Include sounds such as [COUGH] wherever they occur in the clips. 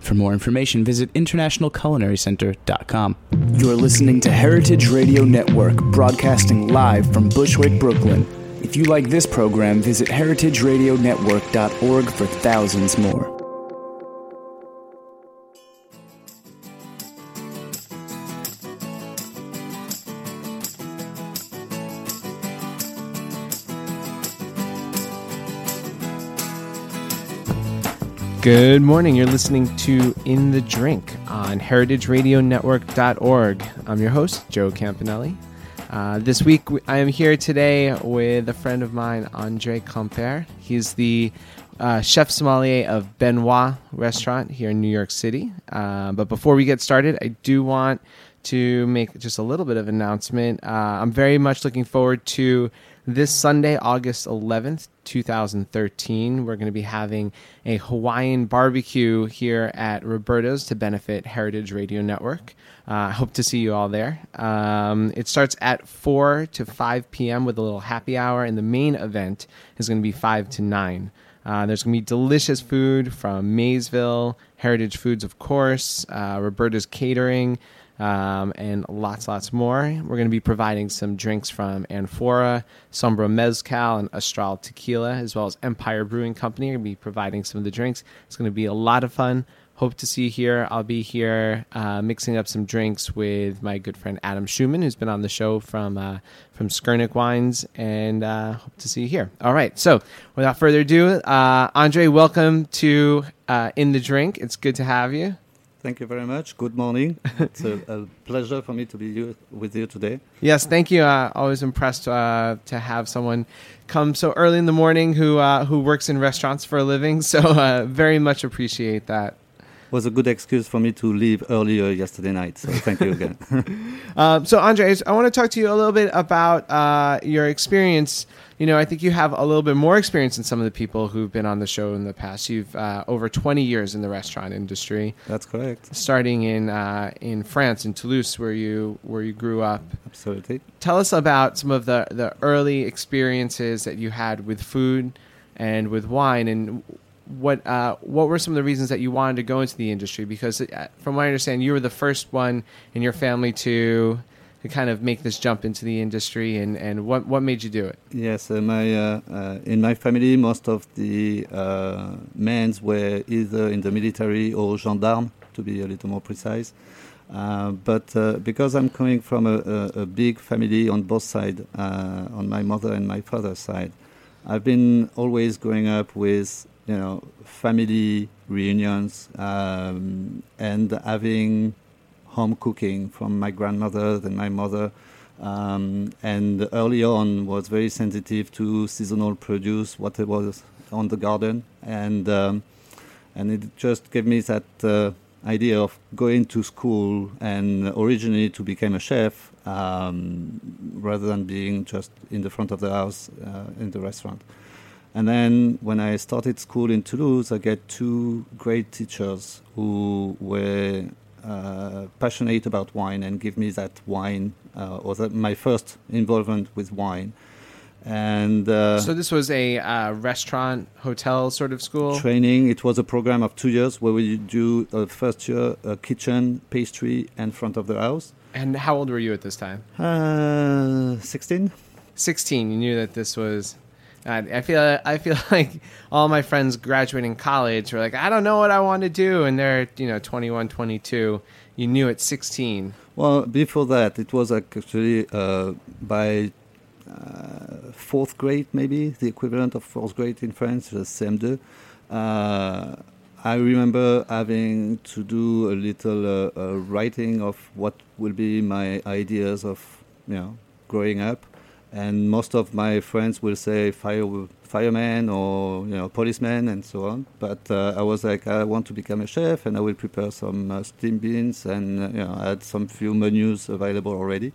For more information, visit internationalculinarycenter.com. You're listening to Heritage Radio Network, broadcasting live from Bushwick, Brooklyn. If you like this program, visit heritageradionetwork.org for thousands more. Good morning. You're listening to In the Drink on heritageradionetwork.org. I'm your host, Joe Campanelli. Uh, this week, I am here today with a friend of mine, Andre Compeyre. He's the uh, chef sommelier of Benoit Restaurant here in New York City. Uh, but before we get started, I do want to make just a little bit of announcement. Uh, I'm very much looking forward to this Sunday, August 11th, 2013, we're going to be having a Hawaiian barbecue here at Roberta's to benefit Heritage Radio Network. Uh, I uh, hope to see you all there. Um, it starts at 4 to 5 p.m. with a little happy hour, and the main event is going to be 5 to 9. Uh, there's going to be delicious food from Maysville, Heritage Foods, of course, uh, Roberta's Catering um, and lots, lots more. We're going to be providing some drinks from Amphora, Sombra Mezcal, and Astral Tequila, as well as Empire Brewing Company. We're going to be providing some of the drinks. It's going to be a lot of fun. Hope to see you here. I'll be here uh, mixing up some drinks with my good friend Adam Schumann, who's been on the show from uh, from Skurnik Wines, and uh, hope to see you here. All right. So, without further ado, uh, Andre, welcome to uh, In the Drink. It's good to have you. Thank you very much. Good morning. [LAUGHS] it's a, a, pleasure for me to be with you today. Yes, thank you. Uh, always impressed uh, to have someone come so early in the morning who uh, who works in restaurants for a living. [LAUGHS] So uh, very much appreciate that. Was a good excuse for me to leave earlier yesterday night. So thank you again. Um, [LAUGHS] so Andres, I want to talk to you a little bit about uh, your experience you know, I think you have a little bit more experience than some of the people who've been on the show in the past. You've uh, over 20 years in the restaurant industry. That's correct. Starting in uh, in France, in Toulouse, where you where you grew up. Absolutely. Tell us about some of the the early experiences that you had with food and with wine, and what uh, what were some of the reasons that you wanted to go into the industry? Because uh, from what I understand, you were the first one in your family to to kind of make this jump into the industry, and, and what what made you do it? Yes, uh, my uh, uh, in my family, most of the uh, men were either in the military or gendarme, to be a little more precise. Uh, but because I'm coming from a, a, a, big family on both sides, on my mother and my father's side, I've been always growing up with you know family reunions um, and having home cooking from my grandmother and my mother. Um, and early on was very sensitive to seasonal produce, what was on the garden, and um, and it just gave me that uh, idea of going to school and originally to become a chef um, rather than being just in the front of the house uh, in the restaurant. And then when I started school in Toulouse, I get two great teachers who were uh, passionate about wine and give me that wine uh, or that my first involvement with wine. And uh, so this was a uh, restaurant, hotel sort of school. training. It was a program of two years where we do uh, first year uh, kitchen, pastry, and front of the house. and how old were you at this time? Uh, 16. 16 you knew that this was i feel i feel [LAUGHS] like all my friends graduating college were like i don't know what i want to do and they're you know 21 22 you knew at 16 Well, before that, it was actually uh, by uh, fourth grade, maybe the equivalent of fourth grade in France, the CM2. Uh, I remember having to do a little uh, uh, writing of what will be my ideas of, you know, growing up, and most of my friends will say fire fireman or you know policeman and so on. But uh, I was like, I want to become a chef, and I will prepare some uh, steam beans, and uh, you know, had some few menus available already.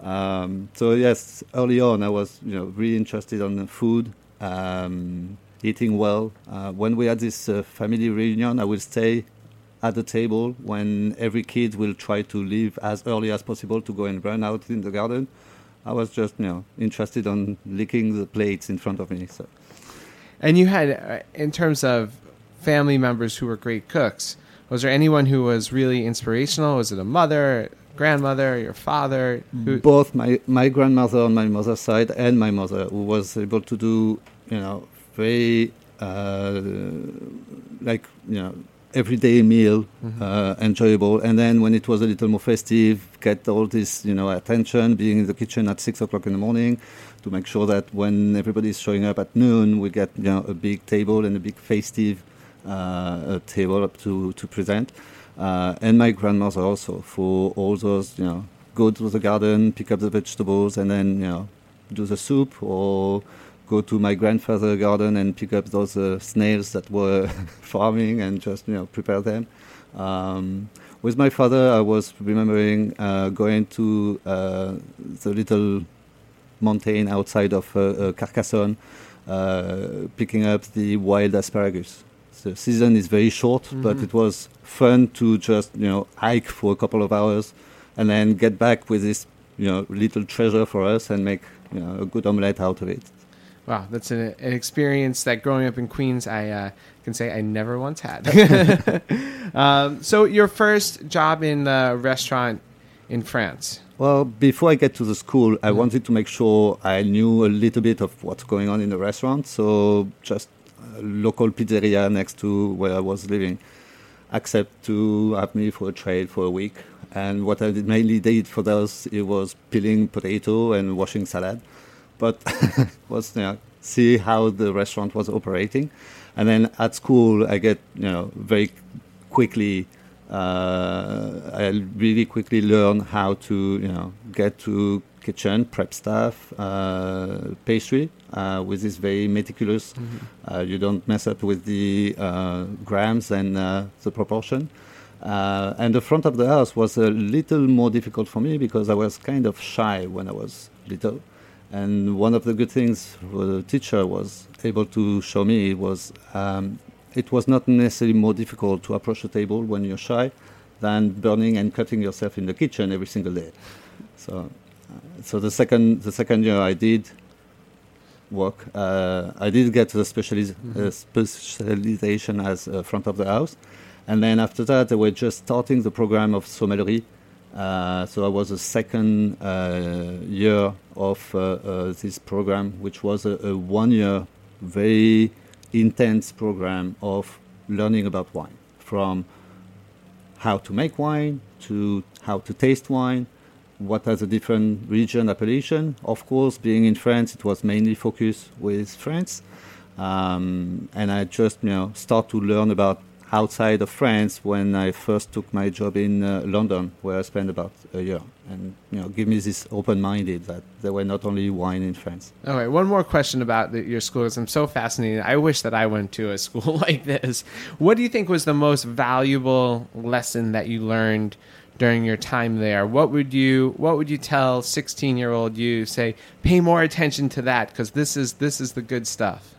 Um, so yes, early on, I was you know really interested on food, um, eating well. Uh, when we had this uh, family reunion, I will stay at the table when every kid will try to leave as early as possible to go and run out in the garden. I was just you know interested on licking the plates in front of me. So. and you had uh, in terms of family members who were great cooks was there anyone who was really inspirational was it a mother grandmother your father who both my, my grandmother on my mother's side and my mother who was able to do you know very uh, like you know everyday meal uh, enjoyable. And then when it was a little more festive get all this you know attention being in the kitchen at six o'clock in the morning to make sure that when everybody's showing up at noon we get you know a big table and a big festive uh, table up to to present. Uh, and my grandmother also for all those you know go to the garden pick up the vegetables and then you know do the soup or go to my grandfather's garden and pick up those uh, snails that were [LAUGHS] farming and just you know prepare them. Um, with my father i was remembering uh, going to uh, the little mountain outside of uh, uh, carcassonne uh, picking up the wild asparagus. The season is very short but Mhm. it was fun to just you know hike for a couple of hours and then get back with this you know little treasure for us and make you know a good omelette out of it Wow, that's an, an experience that growing up in Queens, I uh, can say I never once had. [LAUGHS] [LAUGHS] um, so, your first job in the restaurant in France. Well, before I get to the school, I Mhm. wanted to make sure I knew a little bit of what's going on in the restaurant. So just a local pizzeria next to where I was living, accept to have me for a trade for a week. And what I did, mainly did for those, it was peeling potato and washing salad. But [LAUGHS] was you know, see how the restaurant was operating. And then at school, I get you know very quickly uh, I really quickly learn how to you know get to kitchen, prep stuff, uh, pastry uh, with this very meticulous. Uh, you don't mess up with the uh, grams and uh, the proportion. Uh, and the front of the house was a little more difficult for me because I was kind of shy when I was little. And one of the good things the teacher was able to show me was um, it was not necessarily more difficult to approach the table when you're shy than burning and cutting yourself in the kitchen every single day. So, uh, so the second the second year I did work. Uh, I did get the specialis- uh, specialization as uh, front of the house, and then after that, they were just starting the program of sommellerie. Uh, so I was a second uh, year of uh, this program, which was a, a one-year, very intense program of learning about wine, from how to make wine to how to taste wine, what are the different region appellation. Of course, being in France, it was mainly focused with France, um, and I just you know start to learn about outside of France when I first took my job in uh, London, where I spent about a year, and you know give me this open-minded that there were not only wine in France. All right, one more question about the, your school I'm so fascinated. I wish that I went to a [LAUGHS] school like this. What do you think was the most valuable lesson that you learned during your time there? What would you What would you tell 16 year old you? Say, pay more attention to that because this is this is the good stuff.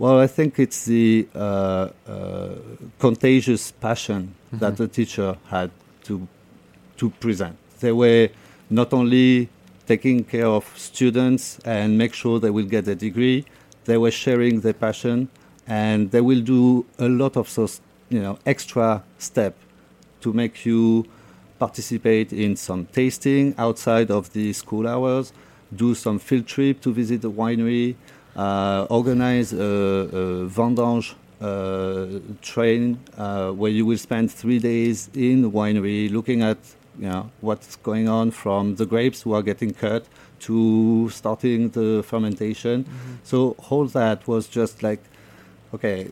Well, I think it's the uh, uh, contagious passion Mm-hmm. that the teacher had to to present. They were not only taking care of students and make sure they will get a degree. They were sharing their passion, and they will do a lot of those, you know, extra step to make you participate in some tasting outside of the school hours, do some field trip to visit the winery, organize a, a vendange uh, train uh, where you will spend three days in the winery looking at you know what's going on from the grapes who are getting cut to starting the fermentation. Mm-hmm. So all that was just like okay,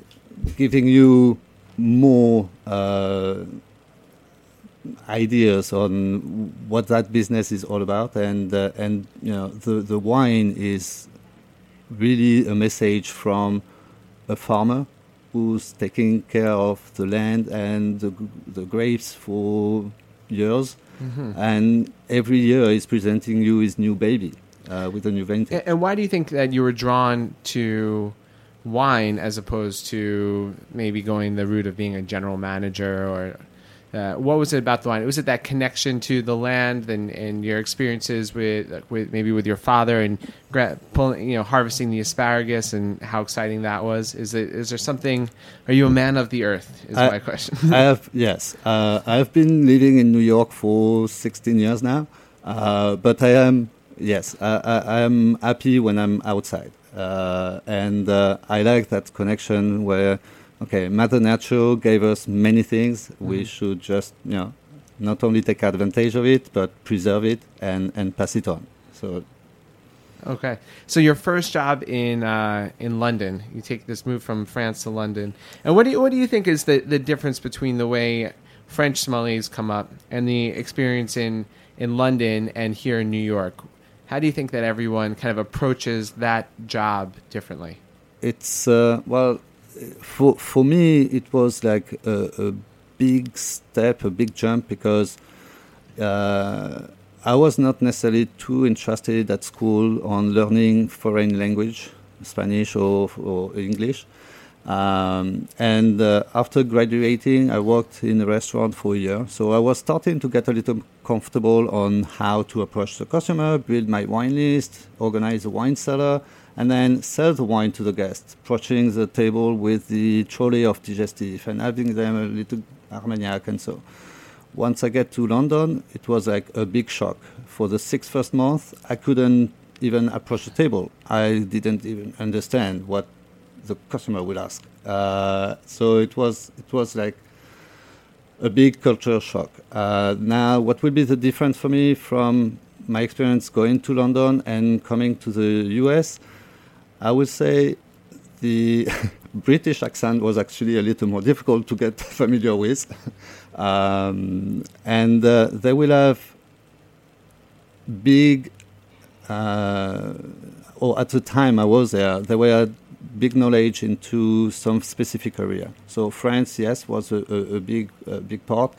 giving you more uh, ideas on what that business is all about, and uh, and you know the the wine is really a message from a farmer who's taking care of the land and the, the grapes for years, mm-hmm. and every year he's presenting you his new baby uh, with a new vintage. And, and why do you think that you were drawn to wine as opposed to maybe going the route of being a general manager or uh, what was it about the wine? Was it that connection to the land and, and your experiences with with maybe with your father and pulling, you know, harvesting the asparagus and how exciting that was? Is it is there something? Are you a man of the earth? Is I, my question. [LAUGHS] I have yes. Uh, I have been living in New York for 16 years now, uh, but I am yes. I, I, I, am happy when I'm outside, uh, and uh, I like that connection where okay, Mother Nature gave us many things. Mm. We should just, you know, not only take advantage of it, but preserve it and, and pass it on. So. Okay, so your first job in uh, in London, you take this move from France to London, and what do you, what do you think is the, the difference between the way French sommeliers come up and the experience in in London and here in New York? How do you think that everyone kind of approaches that job differently? It's uh, well, for for me, it was like a, a big step, a big jump because uh, I was not necessarily too interested at school on learning foreign language, Spanish or, or English. Um, and uh, after graduating, I worked in a restaurant for a year. So I was starting to get a little comfortable on how to approach the customer, build my wine list, organize a wine cellar, and then sell the wine to the guests, approaching the table with the trolley of digestif and having them a little Armagnac and so. Once I get to London, it was like a big shock. For the six first months, I couldn't even approach the table. I didn't even understand what the customer would ask. Uh, so it was it was like a big culture shock. Uh, now, what will be the difference for me from my experience going to London and coming to the US? I would say the [LAUGHS] British accent was actually a little more difficult to get [LAUGHS] familiar with. [LAUGHS] um, and uh, they will have big, uh, or at the time I was there, they were big knowledge into some specific area. So France, yes, was a, a, a big, a big part.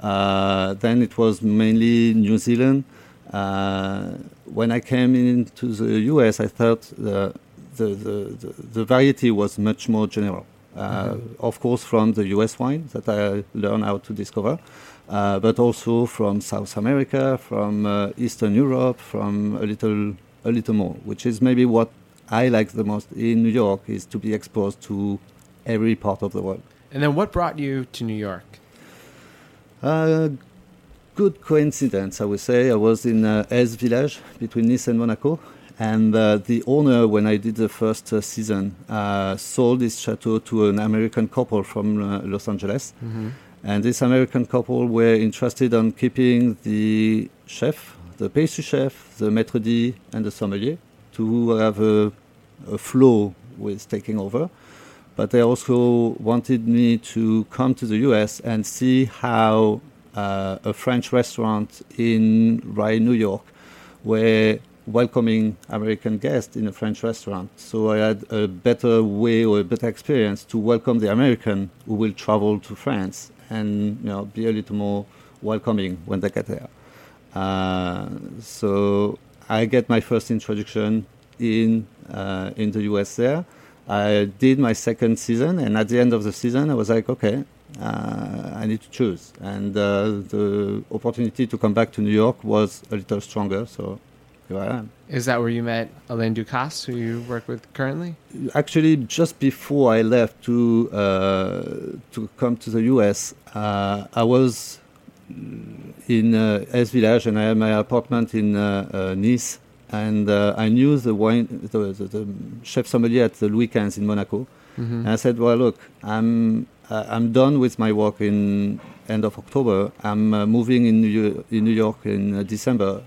Uh, then it was mainly New Zealand. Uh, when I came into the US, I thought the the, the, the, variety was much more general. Uh, mm-hmm. Of course, from the US wine that I learned how to discover, uh, but also from South America, from uh, Eastern Europe, from a little, a little more, which is maybe what I like the most in New York is to be exposed to every part of the world. And then, what brought you to New York? Uh, good coincidence, I would say. I was in uh, Village between Nice and Monaco, and uh, the owner, when I did the first uh, season, uh, sold this chateau to an American couple from uh, Los Angeles. Mm-hmm. And this American couple were interested on keeping the chef, the pastry chef, the maître d' and the sommelier to have a, a flow with taking over. But they also wanted me to come to the US and see how uh, a French restaurant in Rye, New York, where welcoming American guests in a French restaurant. So I had a better way or a better experience to welcome the American who will travel to France and you know be a little more welcoming when they get there. Uh, so I get my first introduction in uh, in the US there. I did my second season, and at the end of the season, I was like, okay, uh, I need to choose. And uh, the opportunity to come back to New York was a little stronger, so here I am. Is that where you met Alain Ducasse, who you work with currently? Actually, just before I left to uh, to come to the US, uh, I was in uh, Èze Village and I had my apartment in uh, uh, Nice, and uh, I knew the wine, the, the, the chef sommelier at the Louis in Monaco. Mm-hmm. And I said, "Well, look, I'm uh, I'm done with my work in end of October. I'm uh, moving in New, in New York in uh, December,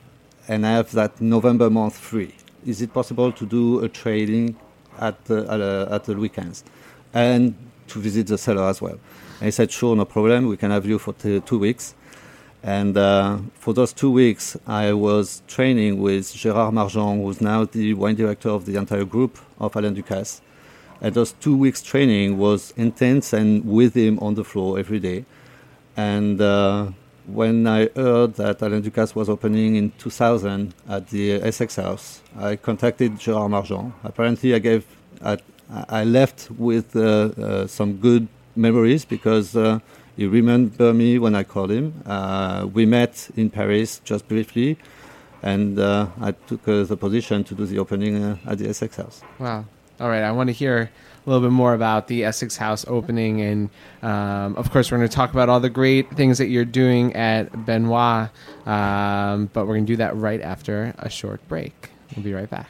and have that November month free. Is it possible to do a trading at the at, the Louis XV, and to visit the cellar as well?" And he said, "Sure, no problem. We can have you for two weeks." And uh, for those two weeks, I was training with Gérard Margeon, who's now the wine director of the entire group of Alain Ducasse. And those two weeks training was intense and with him on the floor every day. And uh, when I heard that Alain Ducasse was opening in 2000 at the Essex House, I contacted Gérard Margeon. Apparently, I gave I, I left with uh, uh, some good memories because uh, he remembered me when I called him. Uh, we met in Paris just briefly, and uh, I took uh, the position to do the opening at the Essex House. Wow. All right. I want to hear a little bit more about the Essex House opening. And um, of course, we're going to talk about all the great things that you're doing at Benoit. Um, but we're going to do that right after a short break. We'll be right back.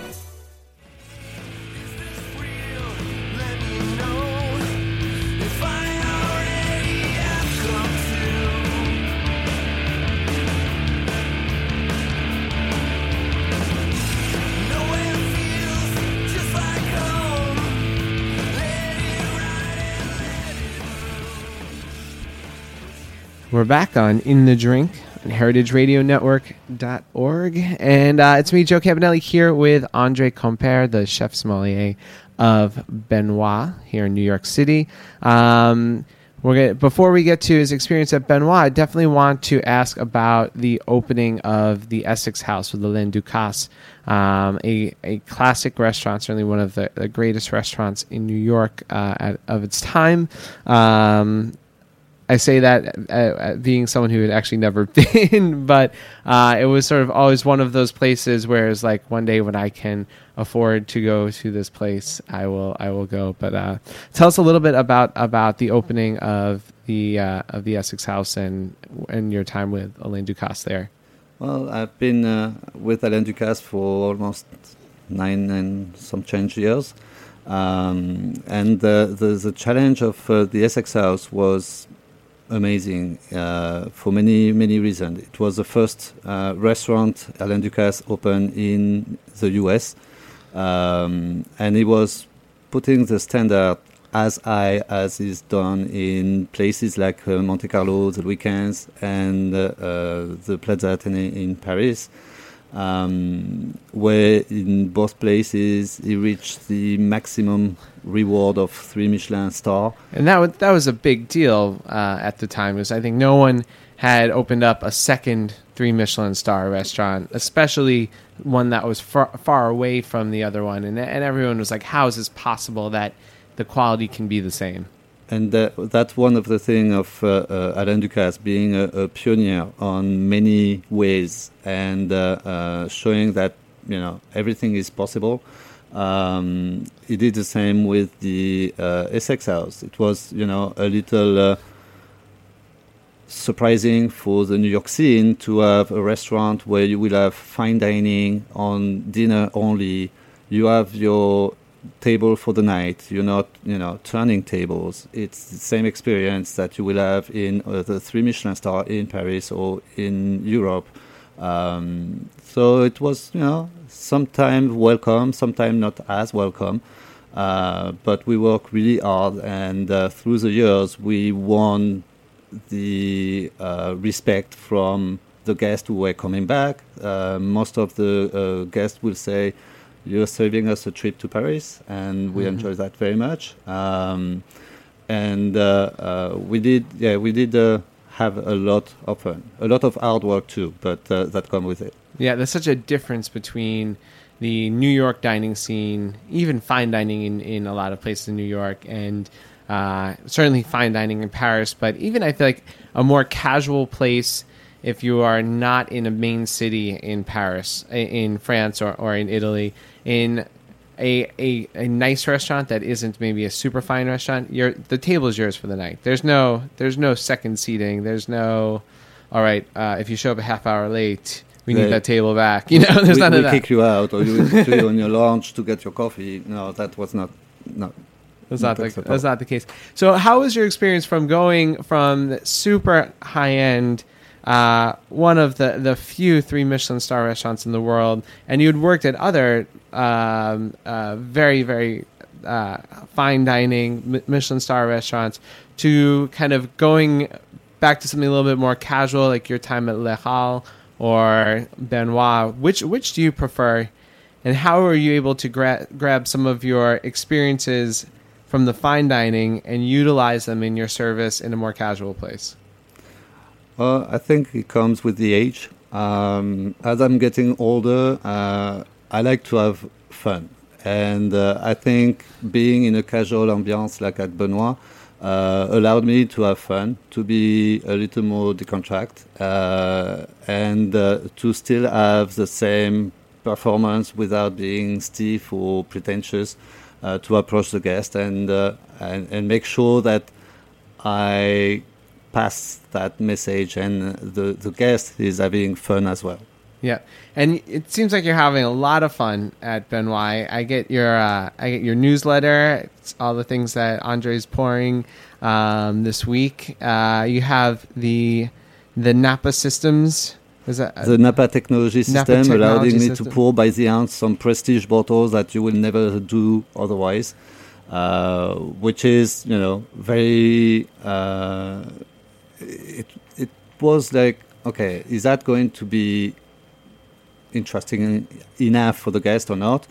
We're back on In the Drink on heritageradionetwork.org. And uh, it's me, Joe Campanelli, here with Andre Compeyre, the chef sommelier of Benoit here in New York City. Um, we're gonna, before we get to his experience at Benoit, I definitely want to ask about the opening of the Essex House with Alain Ducasse, um, a, a classic restaurant, certainly one of the, the greatest restaurants in New York uh, at, of its time. Um, I say that uh, uh, being someone who had actually never [LAUGHS] been, but uh, it was sort of always one of those places where it's like one day when I can afford to go to this place, I will I will go. But uh, tell us a little bit about about the opening of the uh, of the Essex House and and your time with Alain Ducasse there. Well, I've been uh, with Alain Ducasse for almost nine and some change years. Um, and the, the, the challenge of the Essex House was amazing uh, for many, many reasons. It was the first uh, restaurant Alain Ducasse opened in the US. Um, and he was putting the standard as high as is done in places like uh, Monte Carlo, the Louis XV, and uh, uh, the Plaza Athénée in Paris, um, where in both places he reached the maximum reward of three Michelin star. And that was, that was a big deal uh, at the time because I think no one had opened up a second three Michelin star restaurant, especially one that was far, far away from the other one. And, and everyone was like, how is this possible that the quality can be the same? And that, that's one of the things of uh, uh, Alain Ducasse being a, a pioneer on many ways and uh, showing that you know everything is possible. Um, he did the same with the uh, Essex House. It was you know a little uh, surprising for the New York scene to have a restaurant where you will have fine dining on dinner only. You have your table for the night. You're not, you know, turning tables. It's the same experience that you will have in uh, the three Michelin star in Paris or in Europe. Um, so it was, you know, sometimes welcome, sometimes not as welcome. Uh, but we work really hard, and uh, through the years, we won the uh, respect from the guests who were coming back. Uh, most of the uh, guests will say, "You're saving us a trip to Paris," and we enjoy that very much. Um, and uh, uh, we did, yeah, we did uh, have a lot of fun, a lot of hard work too, but uh, that come with it. Yeah, there's such a difference between the New York dining scene, even fine dining in, in a lot of places in New York, and uh, certainly fine dining in Paris. But even I feel like a more casual place if you are not in a main city in Paris, in France, or, or in Italy, in a, a, a nice restaurant that isn't maybe a super fine restaurant, your the table is yours for the night. There's no there's no second seating. There's no all right. Uh, if you show up a half hour late, we need that table back. [LAUGHS] You know, there's we, none we of that. kick you out, or you on your lunch to get your coffee. No, that was not. No, That's not the, the that's not the case. So, how was your experience from going from super high end, uh, one of the the few three Michelin star restaurants in the world, and you'd worked at other um, uh, very very uh, fine dining Michelin star restaurants, to kind of going back to something a little bit more casual, like your time at Les Halles or Benoit. Which which do you prefer? And how are you able to gra- grab some of your experiences from the fine dining and utilize them in your service in a more casual place? Well, I think it comes with the age. Um, as I'm getting older, uh, I like to have fun. And uh, I think being in a casual ambiance like at Benoit uh, allowed me to have fun, to be a little more decontract, uh, and uh, to still have the same performance without being stiff or pretentious, uh, to approach the guest and, uh, and, and make sure that I pass that message and the, the guest is having fun as well. Yeah, and it seems like you're having a lot of fun at Benoit. I get your uh, I get your newsletter. It's all the things that Andre's pouring um, this week. Uh, you have the the Napa systems. Is that The Napa technology Napa system allowing me system. to pour by the ounce some prestige bottles that you will never do otherwise, uh, which is, you know, very. It, it was like, okay, is that going to be interesting enough for the guest or not?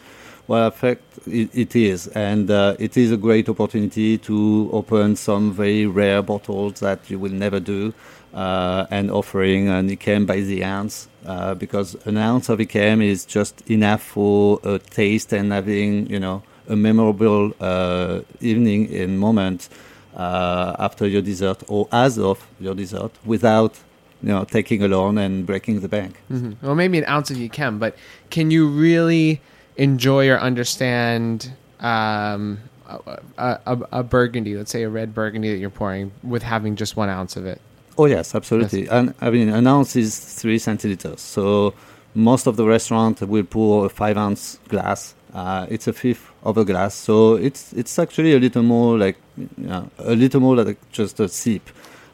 Well, in fact, it, it is, and uh, it is a great opportunity to open some very rare bottles that you will never do, uh, and offering an Yquem by the ounce, uh, because an ounce of Yquem is just enough for a taste and having, you know, a memorable uh, evening and moment uh, after your dessert or as of your dessert without, you know, taking alone and breaking the bank. Mhm. Well, maybe an ounce if you can, but can you really enjoy or understand um, a, a, a- a burgundy, let's say a red burgundy that you're pouring, with having just one ounce of it? Oh yes, absolutely. And I mean, an ounce is three centiliters. So most of the restaurant will pour a five ounce glass. Uh, it's a fifth of a glass, so it's it's actually a little more like you know, a little more like just a sip.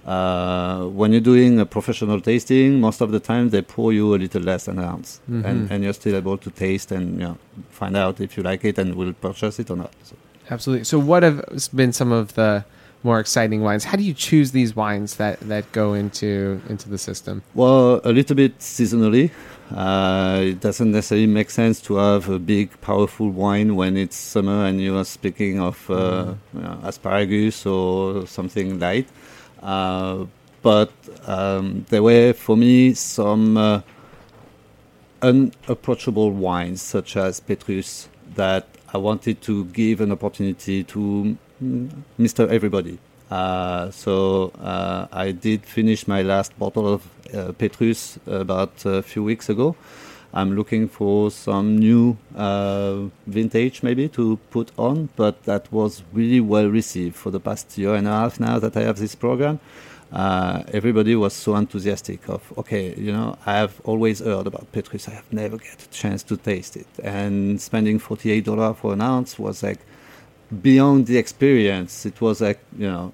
Uh, when you're doing a professional tasting, most of the time they pour you a little less than an ounce, and, and you're still able to taste and you know, find out if you like it and will purchase it or not. So. Absolutely. So, what have been some of the more exciting wines? How do you choose these wines that, that go into into the system? Well, a little bit seasonally. Uh, it doesn't necessarily make sense to have a big, powerful wine when it's summer and you are speaking of uh, you know, asparagus or something light. Uh, but um, there were, for me, some uh, unapproachable wines, such as Petrus, that I wanted to give an opportunity to Mr. Everybody. Uh, so uh, I did finish my last bottle of uh, Petrus about a few weeks ago. I'm looking for some new uh, vintage maybe to put on, but that was really well received for the past year and a half now that I have this program. uh, everybody was so enthusiastic of okay you know i have always heard about petrus i have never get a chance to taste it and spending $48 for an ounce was like beyond the experience it was like you know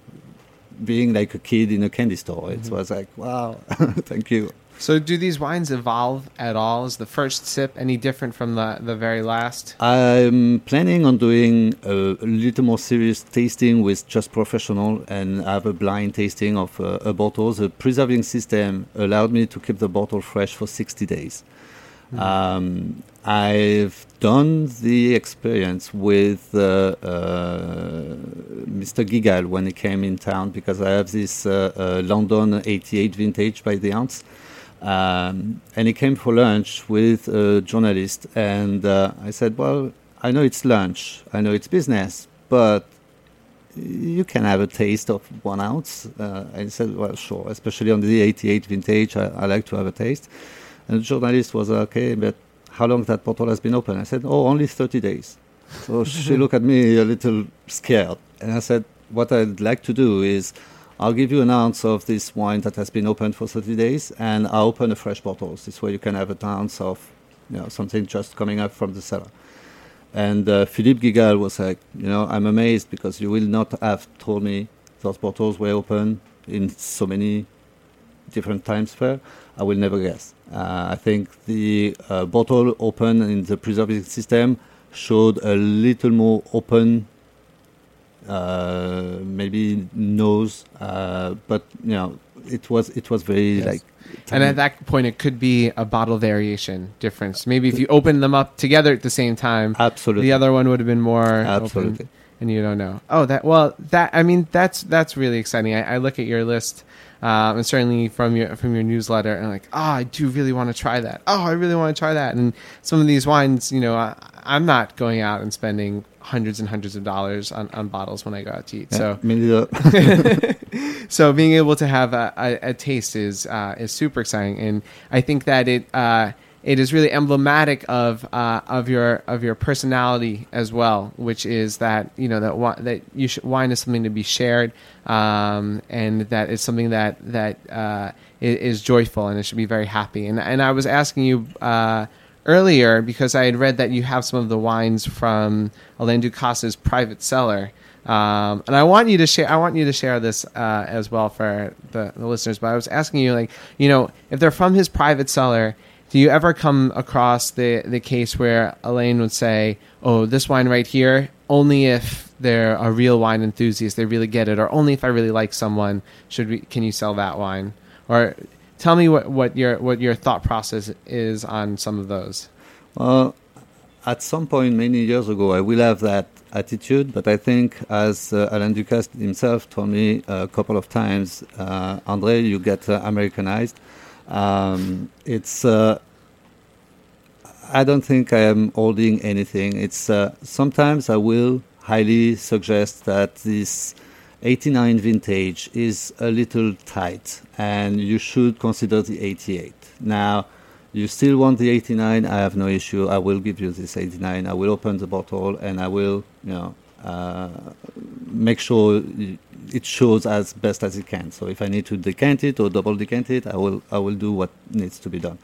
being like a kid in a candy store it was like wow [LAUGHS] thank you So, do these wines evolve at all? Is the first sip any different from the the very last? I'm planning on doing a, a little more serious tasting with just professional and have a blind tasting of uh, a bottle. The preserving system allowed me to keep the bottle fresh for 60 days. Um, I've done the experience with uh, uh, Mr. Guigal when he came in town because I have this uh, uh, Landonne 88 vintage by the ounce. Um, and he came for lunch with a journalist, and uh, I said, "Well, I know it's lunch, I know it's business, but you can have a taste of one ounce." Uh, and he said, "Well, sure, especially on the 88 vintage, I, I like to have a taste." And the journalist was okay, but how long that bottle has been open? I said, "Oh, only 30 days." So she [LAUGHS] looked at me a little scared, and I said, "What I'd like to do is." I'll give you an ounce of this wine that has been opened for 30 days, and I'll open a fresh bottle. This way you can have an ounce of you know, something just coming up from the cellar. And uh, Philippe Guigal was like, you know, I'm amazed because you will not have told me those bottles were open in so many different times fair. I will never guess. Uh, I think the uh, bottle open in the preserving system showed a little more open uh, maybe nose, uh, but you know, it was it was very Yes. like. And at that point, it could be a bottle variation difference. Maybe if you open them up together at the same time, absolutely, the other one would have been more absolutely. open, and you don't know. Oh, that well, that I mean, that's that's really exciting. I, I look at your list, um, and certainly from your from your newsletter, and I'm like, oh, I do really want to try that. Oh, I really want to try that. And some of these wines, you know, I, I'm not going out and spending hundreds and hundreds of dollars on, on bottles when I go out to eat. Yeah, So me [LAUGHS] so being able to have a, a, a taste is uh, is super exciting, and I think that it uh, it is really emblematic of uh, of your of your personality as well, which is that you know that wi- that you should, wine is something to be shared, um, and that it's something that that uh, is joyful and it should be very happy. And and I was asking you. Uh, Earlier, because I had read that you have some of the wines from Alain Ducasse's private cellar, um, and I want you to share. I want you to share this uh, as well for the, the listeners. But I was asking you, like, you know, if they're from his private cellar, do you ever come across the the case where Alain would say, "Oh, this wine right here, only if they're a real wine enthusiast, they really get it, or only if I really like someone, should we? Can you sell that wine?" Or tell me what, what your what your thought process is on some of those. Well, at some point many years ago, I will have that attitude, but I think, as uh, Alain Ducasse himself told me a couple of times, uh, Andre, you get uh, Americanized. Um, it's. Uh, I don't think I am holding anything. It's uh, sometimes I will highly suggest that this 89 vintage is a little tight, and you should consider the 88. Now, you still want the 89? I have no issue. I will give you this 89. I will open the bottle and I will, you know, uh, make sure it shows as best as it can. So if I need to decant it or double decant it, I will. I will do what needs to be done.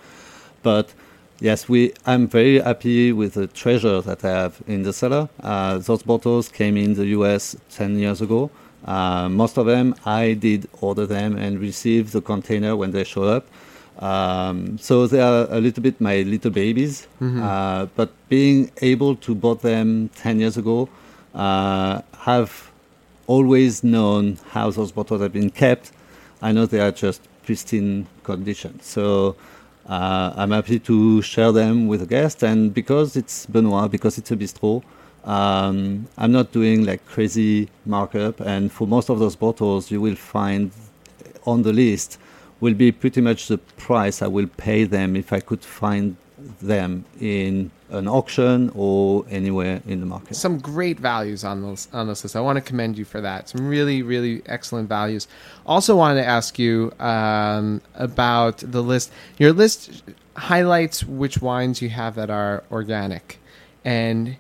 But yes, we. I'm very happy with the treasure that I have in the cellar. Uh, those bottles came in the U.S. ten years ago. Uh, most of them, I did order them and receive the container when they show up. Um, so they are a little bit my little babies. Uh, but being able to bought them 10 years ago, uh, have always known how those bottles have been kept. I know they are just pristine condition. So uh, I'm happy to share them with a guest. And because it's Benoit, because it's a bistro, um, I'm not doing like crazy markup. And for most of those bottles, you will find on the list will be pretty much the price I will pay them if I could find them in an auction or anywhere in the market. some great values on those on this list. I want to commend you for that. Some really really excellent values. Also wanted to ask you um, about the list. Your list highlights which wines you have that are organic, and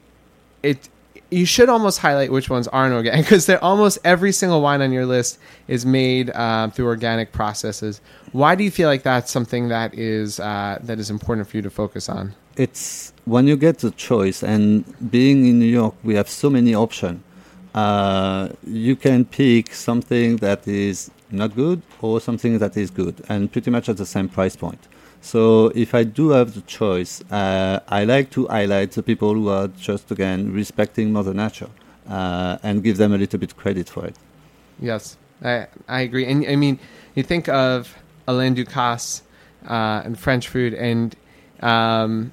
it you should almost highlight which ones aren't organic [LAUGHS] because they're almost every single wine on your list is made um, through organic processes. Why do you feel like that's something that is uh, that is important for you to focus on? it's when you get the choice and being in new york we have so many options uh, you can pick something that is not good or something that is good and pretty much at the same price point so if i do have the choice uh, i like to highlight the people who are just again respecting mother nature uh, and give them a little bit credit for it Yes, I I agree. And I mean, you think of Alain Ducasse uh, and French food, and um,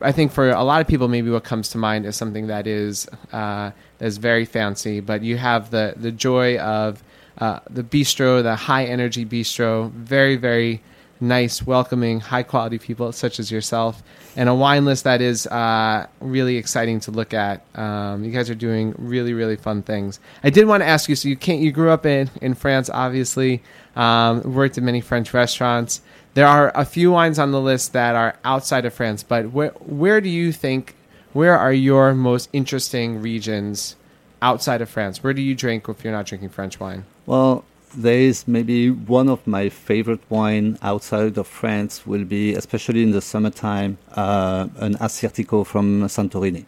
I think for a lot of people, maybe what comes to mind is something that is uh, that is very fancy. But you have the the joy of uh, the bistro, the high energy bistro, very very nice, welcoming, high quality people such as yourself, and a wine list that is uh, really exciting to look at. Um, you guys are doing really, really fun things. I did want to ask you. So you can't. You grew up in in France, obviously. Um, worked in many French restaurants. There are a few wines on the list that are outside of France, but where where do you think? Where are your most interesting regions outside of France? Where do you drink if you're not drinking French wine? Well, there is maybe one of my favorite wine outside of France will be, especially in the summertime, uh, an Assyrtiko from Santorini.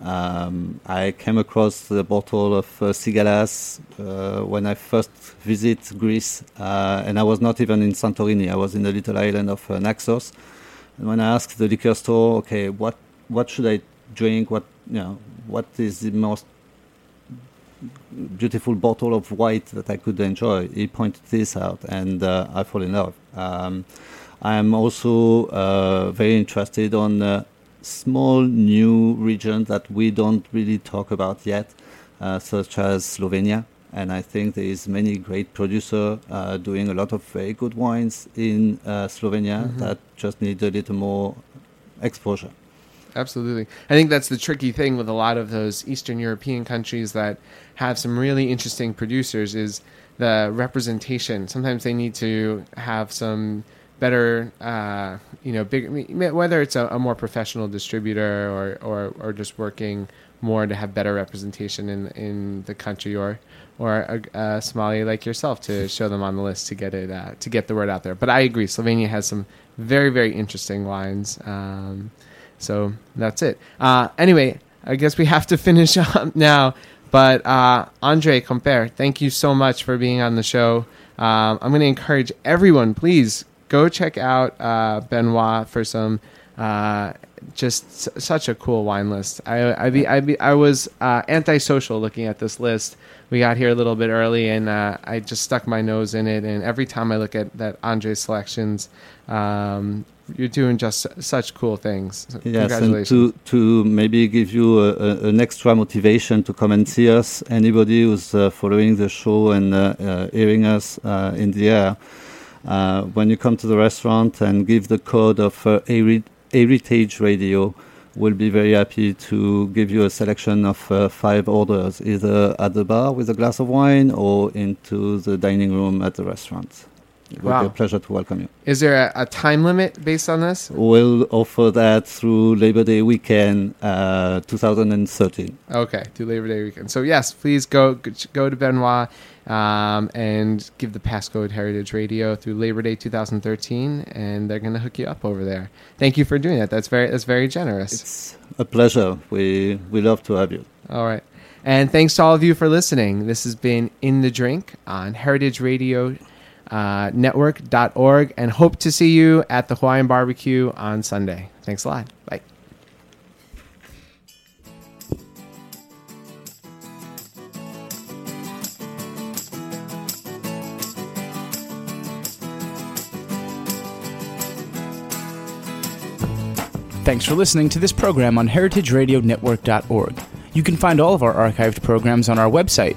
Um, I came across the bottle of uh, Sigalas uh, when I first visit Greece, uh, and I was not even in Santorini. I was in the little island of uh, Naxos. And when I asked the liquor store, okay, what what should I drink? What you know, what is the most beautiful bottle of white that I could enjoy. He pointed this out, and uh, I fall in love. Um, I am also uh, very interested on uh, small new regions that we don't really talk about yet, uh, such as Slovenia. And I think there is many great producers uh, doing a lot of very good wines in uh, Slovenia that just need a little more exposure. Absolutely. I think that's the tricky thing with a lot of those Eastern European countries that have some really interesting producers is the representation. Sometimes they need to have some better, uh, you know, big, whether it's a, a more professional distributor or, or, or just working more to have better representation in, in the country or, or a, a sommelier like yourself to [LAUGHS] show them on the list to get it, uh, to get the word out there. But I agree. Slovenia has some very, very interesting wines. Um, so that's it. Uh, anyway, I guess we have to [LAUGHS] finish [LAUGHS] up now. But uh, Andre Compeyre, thank you so much for being on the show. Um, I'm going to encourage everyone, please go check out uh, Benoit for some uh, just s- such a cool wine list. I I, be, I, be, I was uh, antisocial looking at this list. We got here a little bit early, and uh, I just stuck my nose in it. And every time I look at that Andre selections, um, you're doing just such cool things. So Yes, and to, to maybe give you a, a, an extra motivation to come and see us, anybody who's uh, following the show and uh, uh, hearing us uh, in the air, uh, when you come to the restaurant and give the code of uh, Heritage Radio, we'll be very happy to give you a selection of uh, five orders, either at the bar with a glass of wine or into the dining room at the restaurant. It Wow. be a pleasure to welcome you. Is there a, a time limit based on this? We'll offer that through Labor Day weekend uh, 2013. Okay, through Labor Day weekend. So yes, please go go to Benoit um, and give the passcode Heritage Radio through Labor Day 2013, and they're going to hook you up over there. Thank you for doing that. That's very that's very generous. It's a pleasure. We, we love to have you. All right. And thanks to all of you for listening. This has been In the Drink on Heritage Radio uh, Network.org and hope to see you at the Hawaiian Barbecue on Sunday. Thanks a lot. Bye. Thanks for listening to this program on heritageradionetwork.org. You can find all of our archived programs on our website